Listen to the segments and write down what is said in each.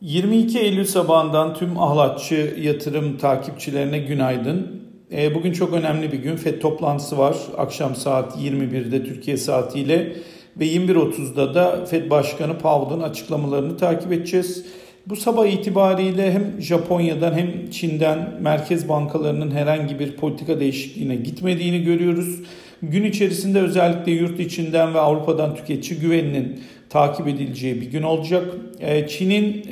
22 Eylül sabahından tüm ahlatçı yatırım takipçilerine günaydın. E, bugün çok önemli bir gün. FED toplantısı var. Akşam saat 21'de Türkiye saatiyle ve 21.30'da da FED Başkanı Powell'ın açıklamalarını takip edeceğiz. Bu sabah itibariyle hem Japonya'dan hem Çin'den merkez bankalarının herhangi bir politika değişikliğine gitmediğini görüyoruz. Gün içerisinde özellikle yurt içinden ve Avrupa'dan tüketici güveninin takip edileceği bir gün olacak. E, Çin'in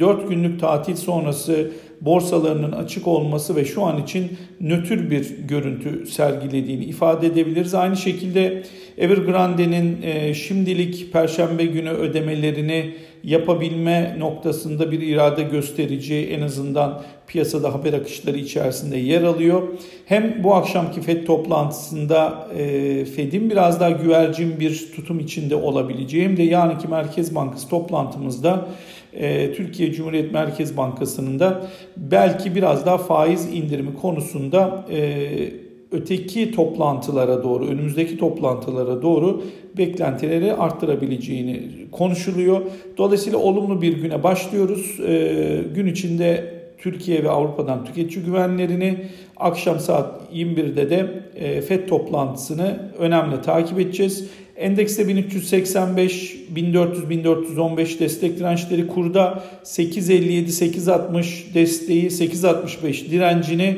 4 e, günlük tatil sonrası borsalarının açık olması ve şu an için nötr bir görüntü sergilediğini ifade edebiliriz. Aynı şekilde Evergrande'nin e, şimdilik perşembe günü ödemelerini yapabilme noktasında bir irade göstereceği en azından piyasada haber akışları içerisinde yer alıyor. Hem bu akşamki FED toplantısında e, FED'in biraz daha güvercin bir tutum içinde olabileceği hem de yarınki Merkez Bankası toplantımızda e, Türkiye Cumhuriyet Merkez Bankası'nın da belki biraz daha faiz indirimi konusunda e, öteki toplantılara doğru, önümüzdeki toplantılara doğru beklentileri arttırabileceğini konuşuluyor. Dolayısıyla olumlu bir güne başlıyoruz. E, gün içinde Türkiye ve Avrupa'dan tüketici güvenlerini akşam saat 21'de de e, FED toplantısını önemli takip edeceğiz. Endekste 1385, 1400, 1415 destek dirençleri kurda 857, 860 desteği, 865 direncini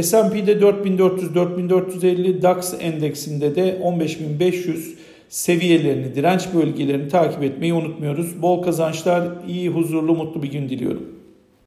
S&P'de 4400, 4450, DAX endeksinde de 15500 seviyelerini, direnç bölgelerini takip etmeyi unutmuyoruz. Bol kazançlar, iyi, huzurlu, mutlu bir gün diliyorum.